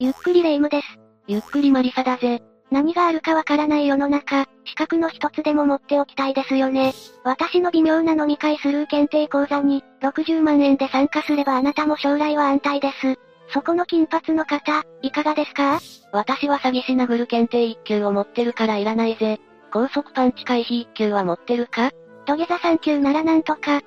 ゆっくりレ夢ムです。ゆっくりマリサだぜ。何があるかわからない世の中、資格の一つでも持っておきたいですよね。私の微妙な飲み会スルー検定講座に、60万円で参加すればあなたも将来は安泰です。そこの金髪の方、いかがですか？私は詐欺師殴る検定1級を持ってるからいらないぜ。高速パンチ回避1級は持ってるか？土下座3級ならなんとか。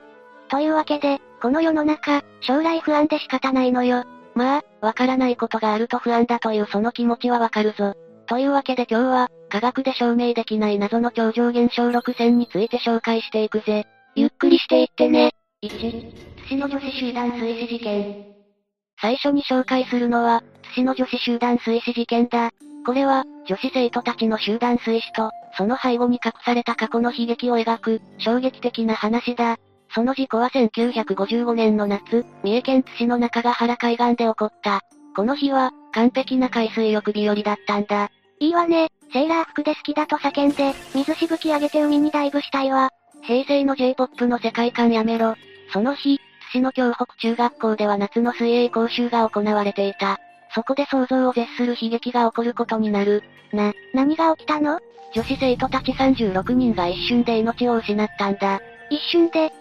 というわけで、この世の中、将来不安で仕方ないのよ。まあ、わからないことがあると不安だというその気持ちはわかるぞ。というわけで今日は、科学で証明できない謎の超常現象6選について紹介していくぜ。ゆっくりしていってね。1、津市の女子集団水死事件。最初に紹介するのは、津市の女子集団水死事件だ。これは、女子生徒たちの集団水死と、その背後に隠された過去の悲劇を描く、衝撃的な話だ。その事故は1955年の夏、三重県津市の中ヶ原海岸で起こった。この日は、完璧な海水浴日和だったんだ。いいわね、セーラー服で好きだと叫んで、水しぶき上げて海にダイブしたいわ。平成の J-POP の世界観やめろ。その日、津市の京北中学校では夏の水泳講習が行われていた。そこで想像を絶する悲劇が起こることになる。な、何が起きたの？女子生徒たち36人が一瞬で命を失ったんだ。一瞬で、、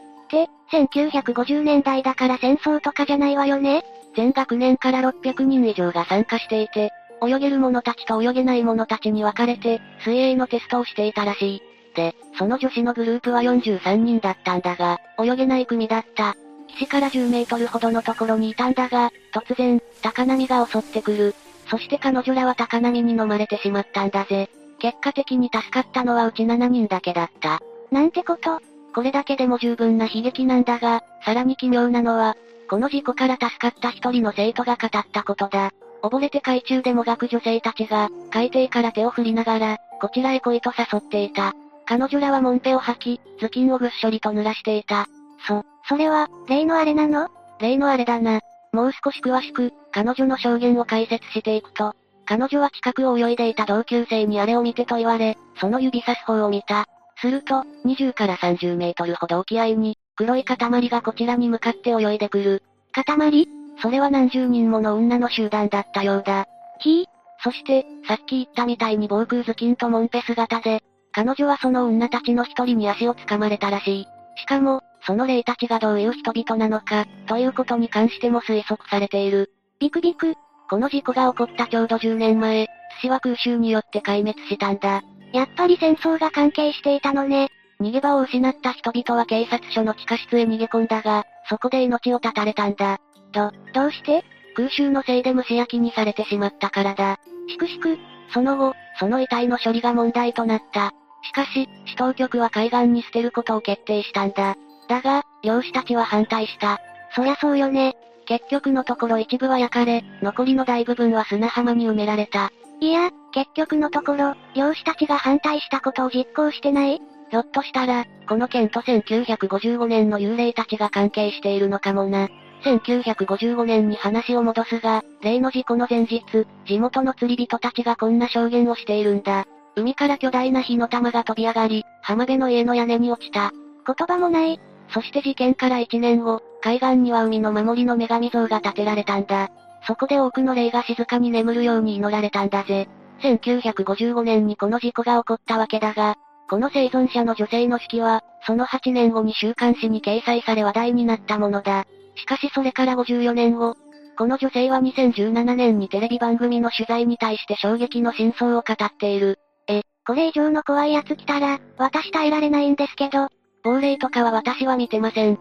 1950年代だから戦争とかじゃないわよね全学年から600人以上が参加していて、泳げる者たちと泳げない者たちに分かれて、水泳のテストをしていたらしい。で、その女子のグループは43人だったんだが、泳げない組だった。岸から10メートルほどのところにいたんだが、突然、高波が襲ってくる。そして彼女らは高波に飲まれてしまったんだぜ。結果的に助かったのはうち7人だけだった。なんてこと？これだけでも十分な悲劇なんだが、さらに奇妙なのは、この事故から助かった一人の生徒が語ったことだ。溺れて海中でもがく女性たちが、海底から手を振りながら、こちらへ来いと誘っていた。彼女らはモンペを吐き、頭巾をぐっしょりと濡らしていた。そ、それは、例のあれなの？例のあれだな。もう少し詳しく、彼女の証言を解説していくと、彼女は近くを泳いでいた同級生にあれを見てと言われ、その指差す方を見た。すると、20から30メートルほど沖合に、黒い塊がこちらに向かって泳いでくる。塊？それは何十人もの女の集団だったようだ。ひそして、さっき言ったみたいに防空頭巾とモンペ姿で、彼女はその女たちの一人に足を掴まれたらしい。しかも、その霊たちがどういう人々なのか、ということに関しても推測されている。ビクビク。この事故が起こったちょうど10年前、寿司は空襲によって壊滅したんだ。やっぱり戦争が関係していたのね。逃げ場を失った人々は警察署の地下室へ逃げ込んだが、そこで命を絶たれたんだ。ど、どうして？空襲のせいで蒸し焼きにされてしまったからだ。しくしく、その後、その遺体の処理が問題となった。しかし、市当局は海岸に捨てることを決定したんだ。だが、漁師たちは反対した。そりゃそうよね。結局のところ一部は焼かれ、残りの大部分は砂浜に埋められた。いや、結局のところ、漁師たちが反対したことを実行してない？ひょっとしたら、この件と1955年の幽霊たちが関係しているのかもな。1955年に話を戻すが、例の事故の前日、地元の釣り人たちがこんな証言をしているんだ。海から巨大な火の玉が飛び上がり、浜辺の家の屋根に落ちた。言葉もない。そして事件から1年後、海岸には海の守りの女神像が建てられたんだ。そこで多くの霊が静かに眠るように祈られたんだぜ。1955年にこの事故が起こったわけだが、この生存者の女性の式は、その8年後に週刊誌に掲載され話題になったものだ。しかしそれから54年後、この女性は2017年にテレビ番組の取材に対して衝撃の真相を語っている。え、これ以上の怖いやつ来たら、私耐えられないんですけど。亡霊とかは私は見てません。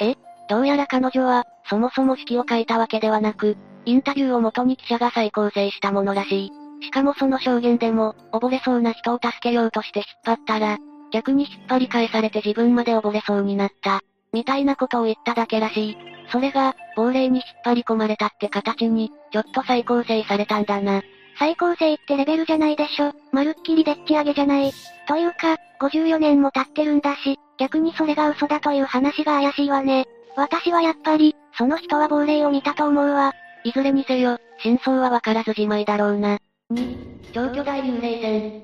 えどうやら彼女は、そもそも式を書いたわけではなく、インタビューを元に記者が再構成したものらしい。しかもその証言でも、溺れそうな人を助けようとして引っ張ったら、逆に引っ張り返されて自分まで溺れそうになった。みたいなことを言っただけらしい。それが、亡霊に引っ張り込まれたって形に、ちょっと再構成されたんだな。再構成ってレベルじゃないでしょ。まるっきりでっち上げじゃない。というか、54年も経ってるんだし、逆にそれが嘘だという話が怪しいわね。私はやっぱり、その人は亡霊を見たと思うわ。いずれにせよ、真相はわからずじまいだろうな。2、超巨大幽霊船。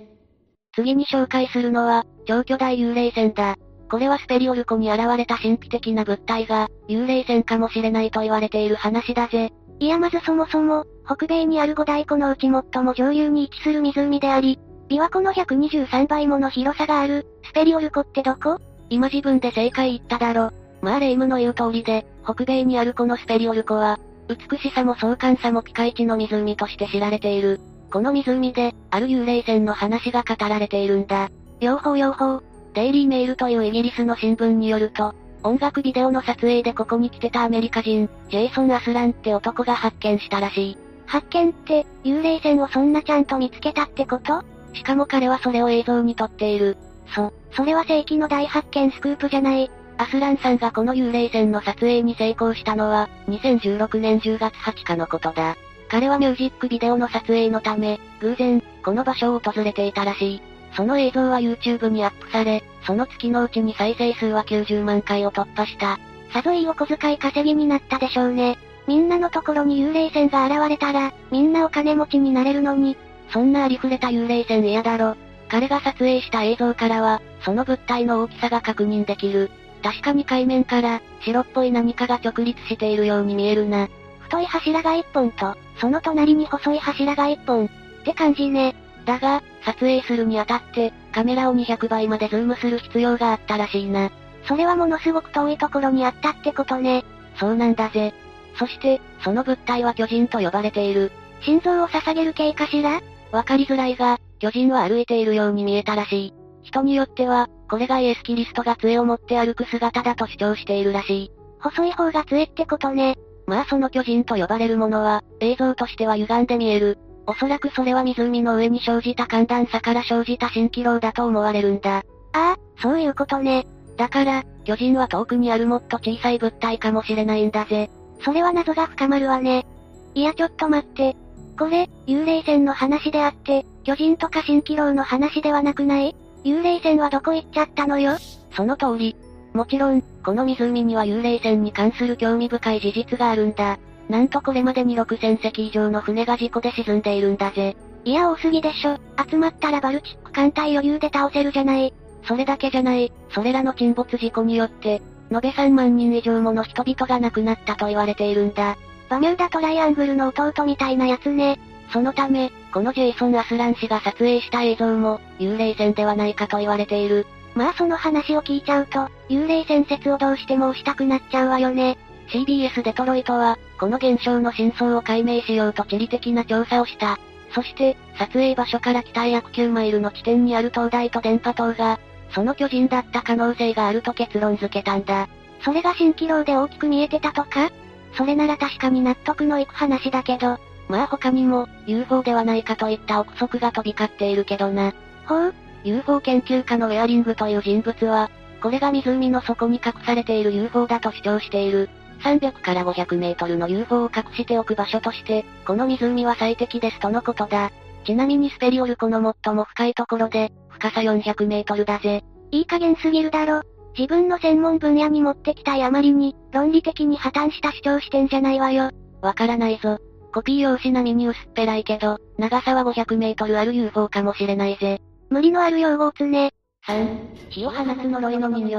次に紹介するのは、超巨大幽霊船だ。これはスペリオル湖に現れた神秘的な物体が、幽霊船かもしれないと言われている話だぜ。いやまずそもそも、北米にある5大湖のうち最も上流に位置する湖であり、琵琶湖の123倍もの広さがある、スペリオル湖ってどこ？今自分で正解言っただろ。まあレイムの言う通りで、北米にあるこのスペリオル湖は、美しさも壮観さもピカイチの湖として知られている。この湖で、ある幽霊船の話が語られているんだ。両方両方。デイリーメールというイギリスの新聞によると、音楽ビデオの撮影でここに来てたアメリカ人、ジェイソン・アスランって男が発見したらしい。発見って、幽霊船をそんなちゃんと見つけたってこと？しかも彼はそれを映像に撮っている。そ、それは世紀の大発見スクープじゃない。アスランさんがこの幽霊船の撮影に成功したのは、2016年10月20日のことだ。彼はミュージックビデオの撮影のため、偶然、この場所を訪れていたらしい。その映像は YouTube にアップされ、その月のうちに再生数は90万回を突破した。さぞいいお小遣い稼ぎになったでしょうね。みんなのところに幽霊船が現れたら、みんなお金持ちになれるのに。そんなありふれた幽霊船嫌だろ。彼が撮影した映像からは、その物体の大きさが確認できる。確かに海面から、白っぽい何かが直立しているように見えるな。太い柱が一本と、その隣に細い柱が一本。って感じね。だが、撮影するにあたって、カメラを200倍までズームする必要があったらしいな。それはものすごく遠いところにあったってことね。そうなんだぜ。そして、その物体は巨人と呼ばれている。心臓を捧げる系かしら？わかりづらいが、巨人は歩いているように見えたらしい。人によっては、これがイエス・キリストが杖を持って歩く姿だと主張しているらしい。細い方が杖ってことね。まあその巨人と呼ばれるものは、映像としては歪んで見える。おそらくそれは湖の上に生じた寒暖差から生じた蜃気楼だと思われるんだ。ああ、そういうことね。だから、巨人は遠くにあるもっと小さい物体かもしれないんだぜ。それは謎が深まるわね。いやちょっと待って。これ、幽霊船の話であって、巨人とか蜃気楼の話ではなくない？幽霊船はどこ行っちゃったのよ？その通り。もちろん、この湖には幽霊船に関する興味深い事実があるんだ。なんとこれまでに6000隻以上の船が事故で沈んでいるんだぜ。いや多すぎでしょ。集まったらバルチック艦隊余裕で倒せるじゃない。それだけじゃない。それらの沈没事故によって、延べ3万人以上もの人々が亡くなったと言われているんだ。バミューダトライアングルの弟みたいなやつね。そのため、このジェイソン・アスラン氏が撮影した映像も、幽霊船ではないかと言われている。まあその話を聞いちゃうと、幽霊船説をどうしても押したくなっちゃうわよね。CBS デトロイトは、この現象の真相を解明しようと地理的な調査をした。そして、撮影場所から北へ約9マイルの地点にある灯台と電波塔が、その巨人だった可能性があると結論付けたんだ。それが蜃気楼で大きく見えてたとか？それなら確かに納得のいく話だけど。まあ他にも、UFO ではないかといった憶測が飛び交っているけどな。ほう ?UFO 研究家のウェアリングという人物は、これが湖の底に隠されている UFO だと主張している。300から500メートルの UFO を隠しておく場所として、この湖は最適ですとのことだ。ちなみにスペリオル湖の最も深いところで、深さ400メートルだぜ。いい加減すぎるだろ。自分の専門分野に持ってきたいあまりに、論理的に破綻した主張してんじゃないわよ。わからないぞ。コピー用紙並みに薄っぺらいけど、長さは500メートルある UFO かもしれないぜ。無理のある用語つね。3、火を放つ呪いの人形。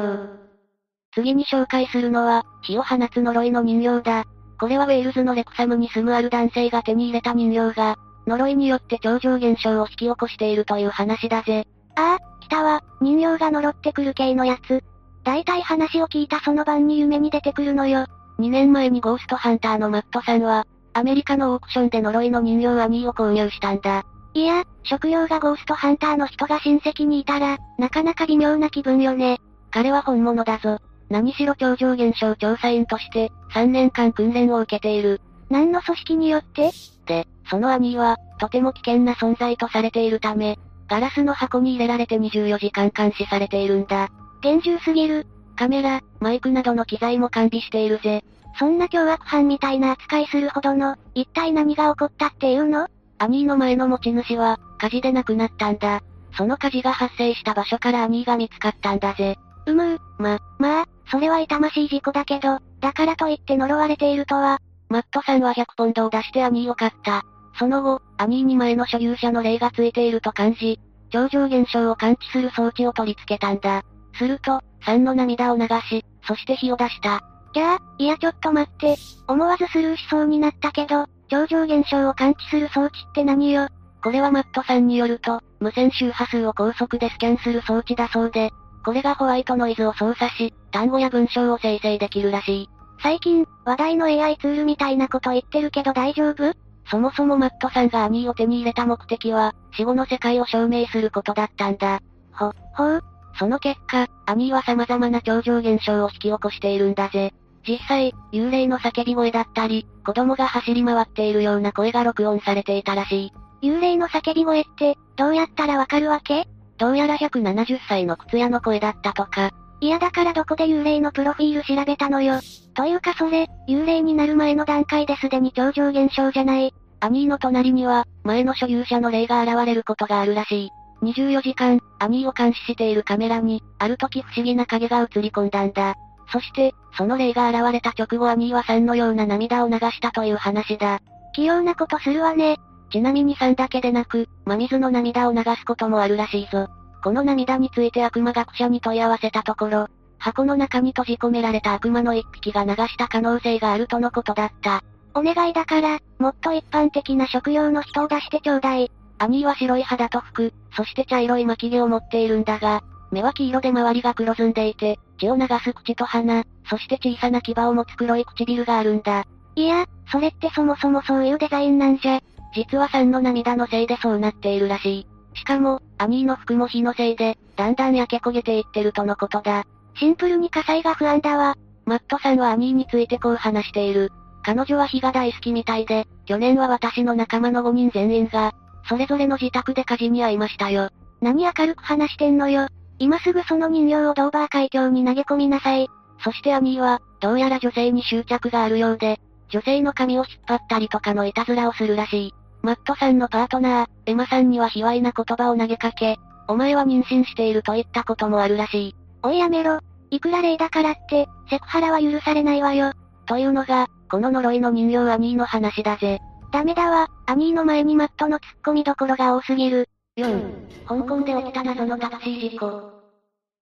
次に紹介するのは、火を放つ呪いの人形だ。これはウェールズのレクサムに住むある男性が手に入れた人形が、呪いによって超常現象を引き起こしているという話だぜ。ああ、来たわ、人形が呪ってくる系のやつ。大体話を聞いたその晩に夢に出てくるのよ。2年前にゴーストハンターのマットさんは、アメリカのオークションで呪いの人形アニーを購入したんだ。いや、食用がゴーストハンターの人が親戚にいたら、なかなか微妙な気分よね。彼は本物だぞ。何しろ超常現象調査員として、3年間訓練を受けている。何の組織によって？で、そのアニーは、とても危険な存在とされているため、ガラスの箱に入れられて24時間監視されているんだ。厳重すぎる。カメラ、マイクなどの機材も完備しているぜ。そんな凶悪犯みたいな扱いするほどの、一体何が起こったっていうの？アニーの前の持ち主は、火事で亡くなったんだ。その火事が発生した場所からアニーが見つかったんだぜ。うむう、ま、まあ、それは痛ましい事故だけど、だからといって呪われているとは。マットさんは100ポンドを出してアニーを買った。その後、アニーに前の所有者の霊がついていると感じ、超常現象を感知する装置を取り付けたんだ。すると、酸の涙を流し、そして火を出した。じゃあ、いやちょっと待って、思わずスルーしそうになったけど、超常現象を感知する装置って何よ？これはマットさんによると、無線周波数を高速でスキャンする装置だそうで、これがホワイトノイズを操作し、単語や文章を生成できるらしい。最近、話題の AI ツールみたいなこと言ってるけど大丈夫？そもそもマットさんがアニーを手に入れた目的は、死後の世界を証明することだったんだ。ほ、ほうその結果、アニーは様々な超常現象を引き起こしているんだぜ。実際、幽霊の叫び声だったり、子供が走り回っているような声が録音されていたらしい。幽霊の叫び声って、どうやったらわかるわけ？どうやら170歳の靴屋の声だったとか。いやだからどこで幽霊のプロフィール調べたのよ。というかそれ、幽霊になる前の段階ですでに超常現象じゃない。アニーの隣には、前の所有者の霊が現れることがあるらしい。24時間、アニーを監視しているカメラに、ある時不思議な影が映り込んだんだ。そして、その霊が現れた直後アニーは3のような涙を流したという話だ。器用なことするわね。ちなみに3だけでなく、真水の涙を流すこともあるらしいぞ。この涙について悪魔学者に問い合わせたところ、箱の中に閉じ込められた悪魔の一匹が流した可能性があるとのことだった。お願いだから、もっと一般的な食用の人を出してちょうだい。アニーは白い肌と服、そして茶色い巻き毛を持っているんだが、目は黄色で周りが黒ずんでいて、血を流す口と鼻、そして小さな牙を持つ黒い唇があるんだ。いや、それってそもそもそういうデザインなんじゃ。実は3の涙のせいでそうなっているらしい。しかも、アニーの服も火のせいで、だんだん焼け焦げていってるとのことだ。シンプルに火災が不安だわ。マットさんはアニーについてこう話している。彼女は火が大好きみたいで、去年は私の仲間の5人全員が、それぞれの自宅で火事に遭いましたよ。何明るく話してんのよ。今すぐその人形をドーバー海峡に投げ込みなさい。そしてアニーは、どうやら女性に執着があるようで、女性の髪を引っ張ったりとかのいたずらをするらしい。マットさんのパートナー、エマさんには卑猥な言葉を投げかけ、お前は妊娠していると言ったこともあるらしい。おいやめろ。いくら例だからって、セクハラは許されないわよ。というのが、この呪いの人形アニーの話だぜ。ダメだわ、アニーの前にマットの突っ込みどころが多すぎる。4、香港で起きた謎のタクシー事故。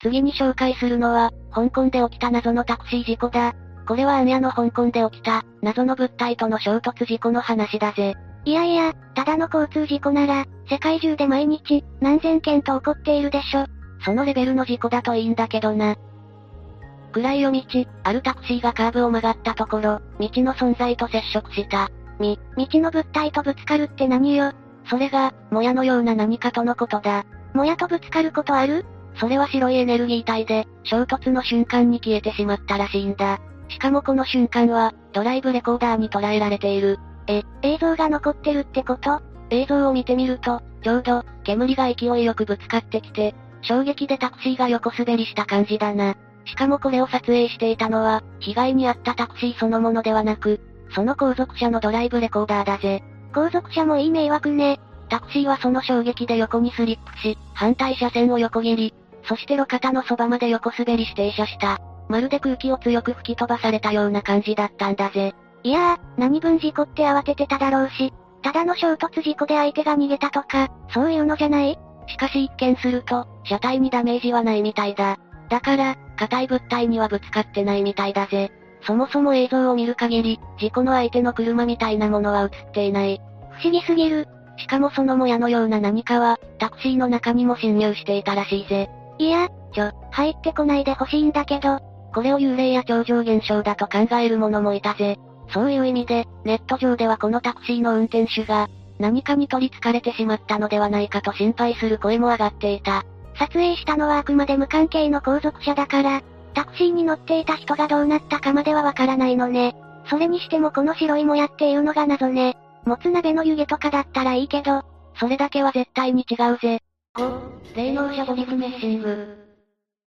次に紹介するのは、香港で起きた謎のタクシー事故だ。これはアンヤの香港で起きた、謎の物体との衝突事故の話だぜ。いやいや、ただの交通事故なら、世界中で毎日、何千件と起こっているでしょ。そのレベルの事故だといいんだけどな。暗い夜道、あるタクシーがカーブを曲がったところ、道の存在と接触した。み、道の物体とぶつかるって何よそれが、もやのような何かとのことだ。もやとぶつかることある？それは白いエネルギー体で、衝突の瞬間に消えてしまったらしいんだ。しかもこの瞬間は、ドライブレコーダーに捉えられている。え、映像が残ってるってこと？映像を見てみると、ちょうど、煙が勢いよくぶつかってきて、衝撃でタクシーが横滑りした感じだな。しかもこれを撮影していたのは、被害に遭ったタクシーそのものではなく、その後続車のドライブレコーダーだぜ。後続車もいい迷惑ね。タクシーはその衝撃で横にスリップし、反対車線を横切り、そして路肩のそばまで横滑りして停車した。まるで空気を強く吹き飛ばされたような感じだったんだぜ。いやー、何分事故って慌ててただろうし、ただの衝突事故で相手が逃げたとか、そういうのじゃない？しかし一見すると、車体にダメージはないみたいだ。だから、硬い物体にはぶつかってないみたいだぜ。そもそも映像を見る限り、事故の相手の車みたいなものは映っていない。不思議すぎる。しかもそのもやのような何かは、タクシーの中にも侵入していたらしいぜ。いや、ちょ、入ってこないでほしいんだけど、これを幽霊や超常現象だと考える者もいたぜ。そういう意味で、ネット上ではこのタクシーの運転手が、何かに取り憑かれてしまったのではないかと心配する声も上がっていた。撮影したのはあくまで無関係の後続車だから、タクシーに乗っていた人がどうなったかまではわからないのね。それにしてもこの白いもやっていうのが謎ね。もつ鍋の湯気とかだったらいいけど、それだけは絶対に違うぜ。5、霊能者ボリフメッシング。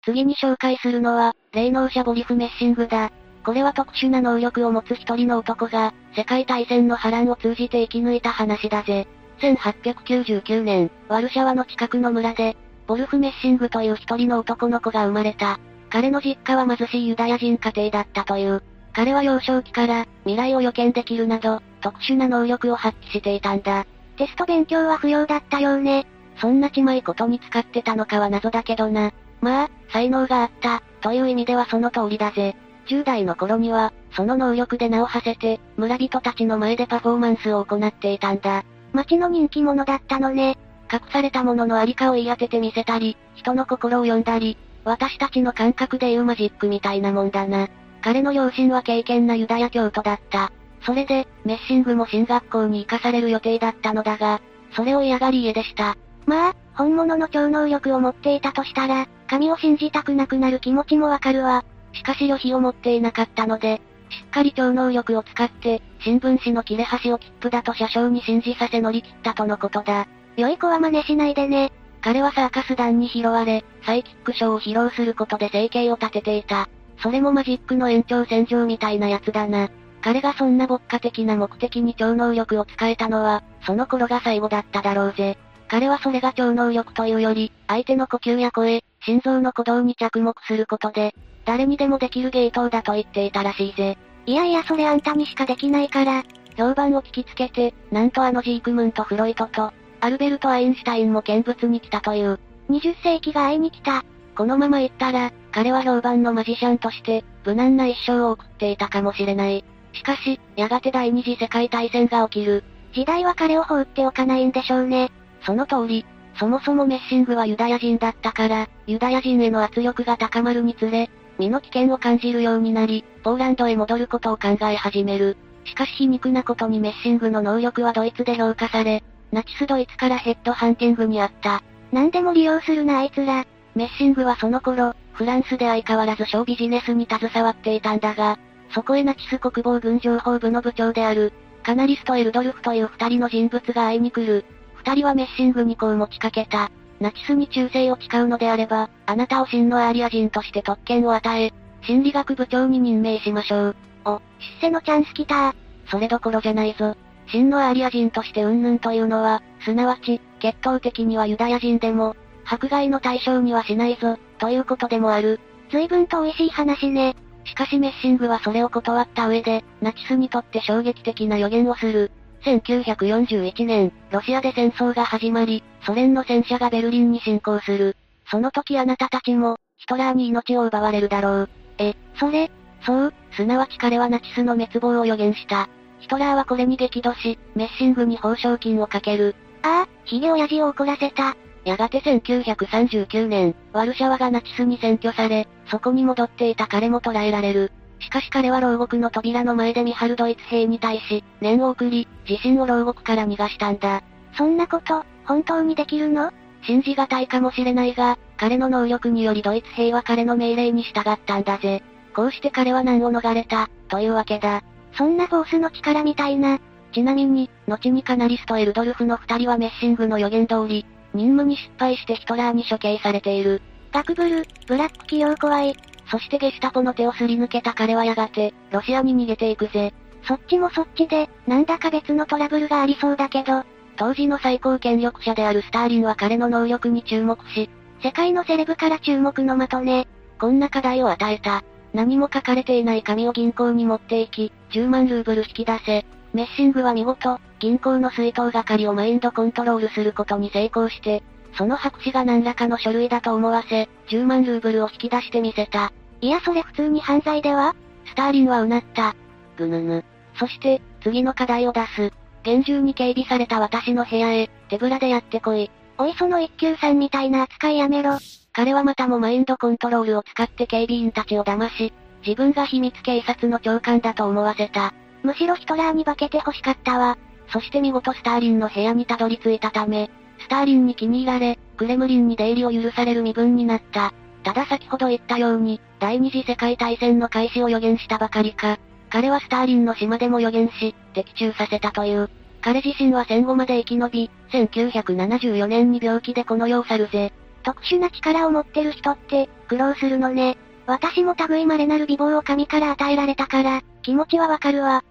次に紹介するのは、霊能者ボリフメッシングだ。これは特殊な能力を持つ一人の男が、世界大戦の波乱を通じて生き抜いた話だぜ。1899年、ワルシャワの近くの村で、ボルフメッシングという一人の男の子が生まれた。彼の実家は貧しいユダヤ人家庭だったという。彼は幼少期から、未来を予見できるなど、特殊な能力を発揮していたんだ。テスト勉強は不要だったようね。そんなちまいことに使ってたのかは謎だけどな。まあ、才能があった、という意味ではその通りだぜ。10代の頃には、その能力で名を馳せて、村人たちの前でパフォーマンスを行っていたんだ。町の人気者だったのね。隠されたもののありかを言い当ててみせたり、人の心を読んだり、私たちの感覚で言うマジックみたいなもんだな。彼の両親は敬虔なユダヤ教徒だった。それで、メッシングも進学校に行かされる予定だったのだが、それを嫌がり家でした。まあ、本物の超能力を持っていたとしたら、神を信じたくなくなる気持ちもわかるわ。しかし旅費を持っていなかったので、しっかり超能力を使って、新聞紙の切れ端を切符だと車掌に信じさせ乗り切ったとのことだ。良い子は真似しないでね。彼はサーカス団に拾われ、サイキックショーを披露することで生計を立てていた。それもマジックの延長線上みたいなやつだな。彼がそんな牧歌的な目的に超能力を使えたのは、その頃が最後だっただろうぜ。彼はそれが超能力というより、相手の呼吸や声、心臓の鼓動に着目することで、誰にでもできる芸当だと言っていたらしいぜ。いやいやそれあんたにしかできないから。評判を聞きつけて、なんとあのジークムント・フロイトと、アルベルト・アインシュタインも見物に来たという。20世紀が会いに来た。このまま行ったら、彼は評判のマジシャンとして、無難な一生を送っていたかもしれない。しかし、やがて第二次世界大戦が起きる。時代は彼を放っておかないんでしょうね。その通り、そもそもメッシングはユダヤ人だったから、ユダヤ人への圧力が高まるにつれ、身の危険を感じるようになり、ポーランドへ戻ることを考え始める。しかし皮肉なことにメッシングの能力はドイツで評価され、ナチスドイツからヘッドハンティングにあった。何でも利用するなあいつら。メッシングはその頃、フランスで相変わらずショービジネスに携わっていたんだが、そこへナチス国防軍情報部の部長である、カナリスとエルドルフという二人の人物が会いに来る。二人はメッシングにこう持ちかけた。ナチスに忠誠を誓うのであれば、あなたを真のアーリア人として特権を与え、心理学部長に任命しましょう。お、出世のチャンス来たそれどころじゃないぞ。真のアーリア人として云々というのは、すなわち、血統的にはユダヤ人でも、迫害の対象にはしないぞ、ということでもある。随分と美味しい話ね。しかしメッシングはそれを断った上で、ナチスにとって衝撃的な予言をする。1941年、ロシアで戦争が始まり、ソ連の戦車がベルリンに侵攻する。その時あなたたちも、ヒトラーに命を奪われるだろう。え、それ？そう、すなわち彼はナチスの滅亡を予言した。ヒトラーはこれに激怒し、メッシングに報奨金をかける。ああ、ヒゲ親父を怒らせた。やがて1939年、ワルシャワがナチスに占拠され、そこに戻っていた彼も捕らえられる。しかし彼は牢獄の扉の前で見張るドイツ兵に対し、念を送り、自身を牢獄から逃がしたんだ。そんなこと、本当にできるの？信じがたいかもしれないが、彼の能力によりドイツ兵は彼の命令に従ったんだぜ。こうして彼は難を逃れた、というわけだ。そんなフォースの力みたいな。ちなみに、後にカナリスとエルドルフの二人はメッシングの予言通り、任務に失敗してヒトラーに処刑されている。ガクブル、ブラック企業怖い。そしてゲスタポの手をすり抜けた彼はやがて、ロシアに逃げていくぜ。そっちもそっちで、なんだか別のトラブルがありそうだけど。当時の最高権力者であるスターリンは彼の能力に注目し、世界のセレブから注目の的ね。こんな課題を与えた。何も書かれていない紙を銀行に持っていき、10万ルーブル引き出せ。メッシングは見事、銀行の水筒係をマインドコントロールすることに成功して、その白紙が何らかの書類だと思わせ、10万ルーブルを引き出してみせた。いやそれ普通に犯罪では？スターリンはうなった。ぐぬぬ。そして、次の課題を出す。厳重に警備された私の部屋へ、手ぶらでやってこい。おいその一級さんみたいな扱いやめろ。彼はまたもマインドコントロールを使って警備員たちを騙し、自分が秘密警察の長官だと思わせた。むしろヒトラーに化けて欲しかったわ。そして見事スターリンの部屋にたどり着いたため、スターリンに気に入られ、クレムリンに出入りを許される身分になった。ただ先ほど言ったように、第二次世界大戦の開始を予言したばかりか、彼はスターリンの島でも予言し、的中させたという。彼自身は戦後まで生き延び、1974年に病気でこの世を去るぜ。特殊な力を持ってる人って、苦労するのね。私も類まれなる美貌を神から与えられたから、気持ちはわかるわ。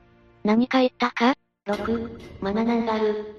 何か言ったか ?6、マナナンガル。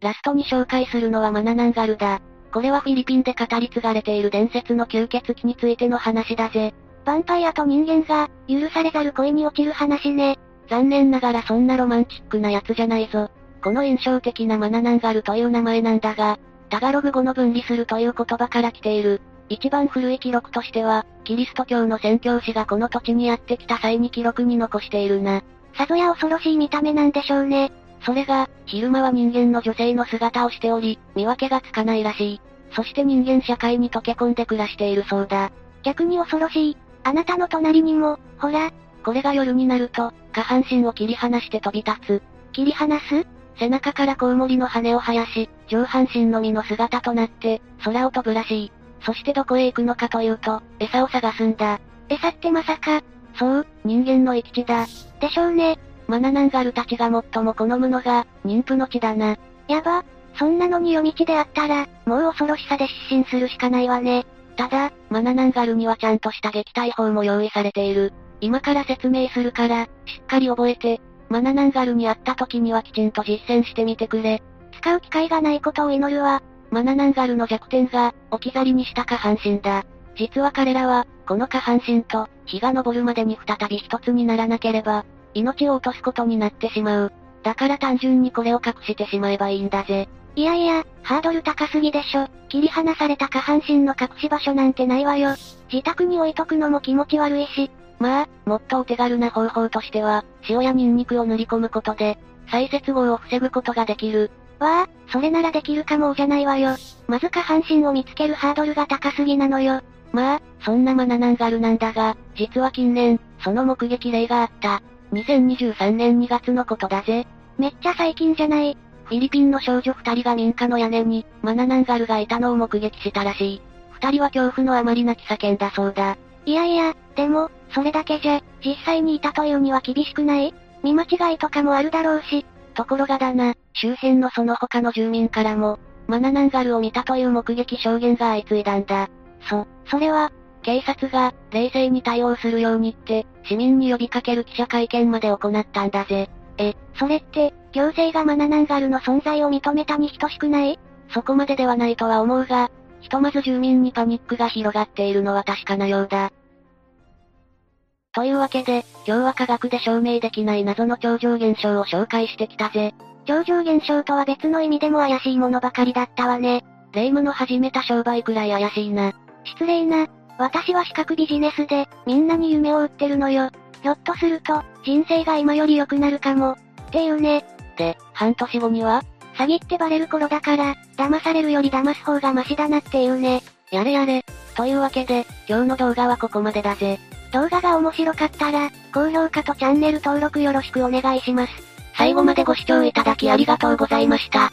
ラストに紹介するのはマナナンガルだ。これはフィリピンで語り継がれている伝説の吸血鬼についての話だぜ。ヴァンパイアと人間が、許されざる恋に落ちる話ね。残念ながらそんなロマンチックなやつじゃないぞ。この印象的なマナナンガルという名前なんだが、タガログ語の分離するという言葉から来ている。一番古い記録としては、キリスト教の宣教師がこの土地にやってきた際に記録に残しているな。さぞや恐ろしい見た目なんでしょうね。それが、昼間は人間の女性の姿をしており、見分けがつかないらしい。そして人間社会に溶け込んで暮らしているそうだ。逆に恐ろしい。あなたの隣にも、ほら。これが夜になると、下半身を切り離して飛び立つ。切り離す？背中からコウモリの羽を生やし、上半身のみの姿となって、空を飛ぶらしい。そしてどこへ行くのかというと、餌を探すんだ。餌ってまさか。そう、人間の生き地だ。でしょうね。マナナンガルたちが最も好むのが、妊婦の地だな。やば。そんなのに夜道であったら、もう恐ろしさで失神するしかないわね。ただ、マナナンガルにはちゃんとした撃退法も用意されている。今から説明するから、しっかり覚えて、マナナンガルに会った時にはきちんと実践してみてくれ。使う機会がないことを祈るわ。マナナンガルの弱点が、置き去りにした下半身だ。実は彼らは、この下半身と、日が昇るまでに再び一つにならなければ、命を落とすことになってしまう。だから単純にこれを隠してしまえばいいんだぜ。いやいや、ハードル高すぎでしょ。切り離された下半身の隠し場所なんてないわよ。自宅に置いとくのも気持ち悪いし。まあ、もっとお手軽な方法としては、塩やニンニクを塗り込むことで、再接合を防ぐことができる。わあ、それならできるかもじゃないわよ。まず下半身を見つけるハードルが高すぎなのよ。まあ、そんなマナナンガルなんだが、実は近年、その目撃例があった。2023年2月のことだぜ。めっちゃ最近じゃない。フィリピンの少女二人が民家の屋根に、マナナンガルがいたのを目撃したらしい。二人は恐怖のあまり泣き叫んだそうだ。いやいや、でも、それだけじゃ、実際にいたというには厳しくない？見間違いとかもあるだろうし。ところがだな、周辺のその他の住民からも、マナナンガルを見たという目撃証言が相次いだんだ。そ、それは、警察が、冷静に対応するようにって、市民に呼びかける記者会見まで行ったんだぜ。え、それって、行政がマナナンガルの存在を認めたに等しくない？そこまでではないとは思うが、ひとまず住民にパニックが広がっているのは確かなようだ。というわけで、今日は科学で証明できない謎の超常現象を紹介してきたぜ。超常現象とは別の意味でも怪しいものばかりだったわね。霊夢の始めた商売くらい怪しいな。失礼な。私は資格ビジネスで、みんなに夢を売ってるのよ。ひょっとすると、人生が今より良くなるかも。っていうね。で、半年後には？詐欺ってバレる頃だから、騙されるより騙す方がマシだなっていうね。やれやれ。というわけで、今日の動画はここまでだぜ。動画が面白かったら、高評価とチャンネル登録よろしくお願いします。最後までご視聴いただきありがとうございました。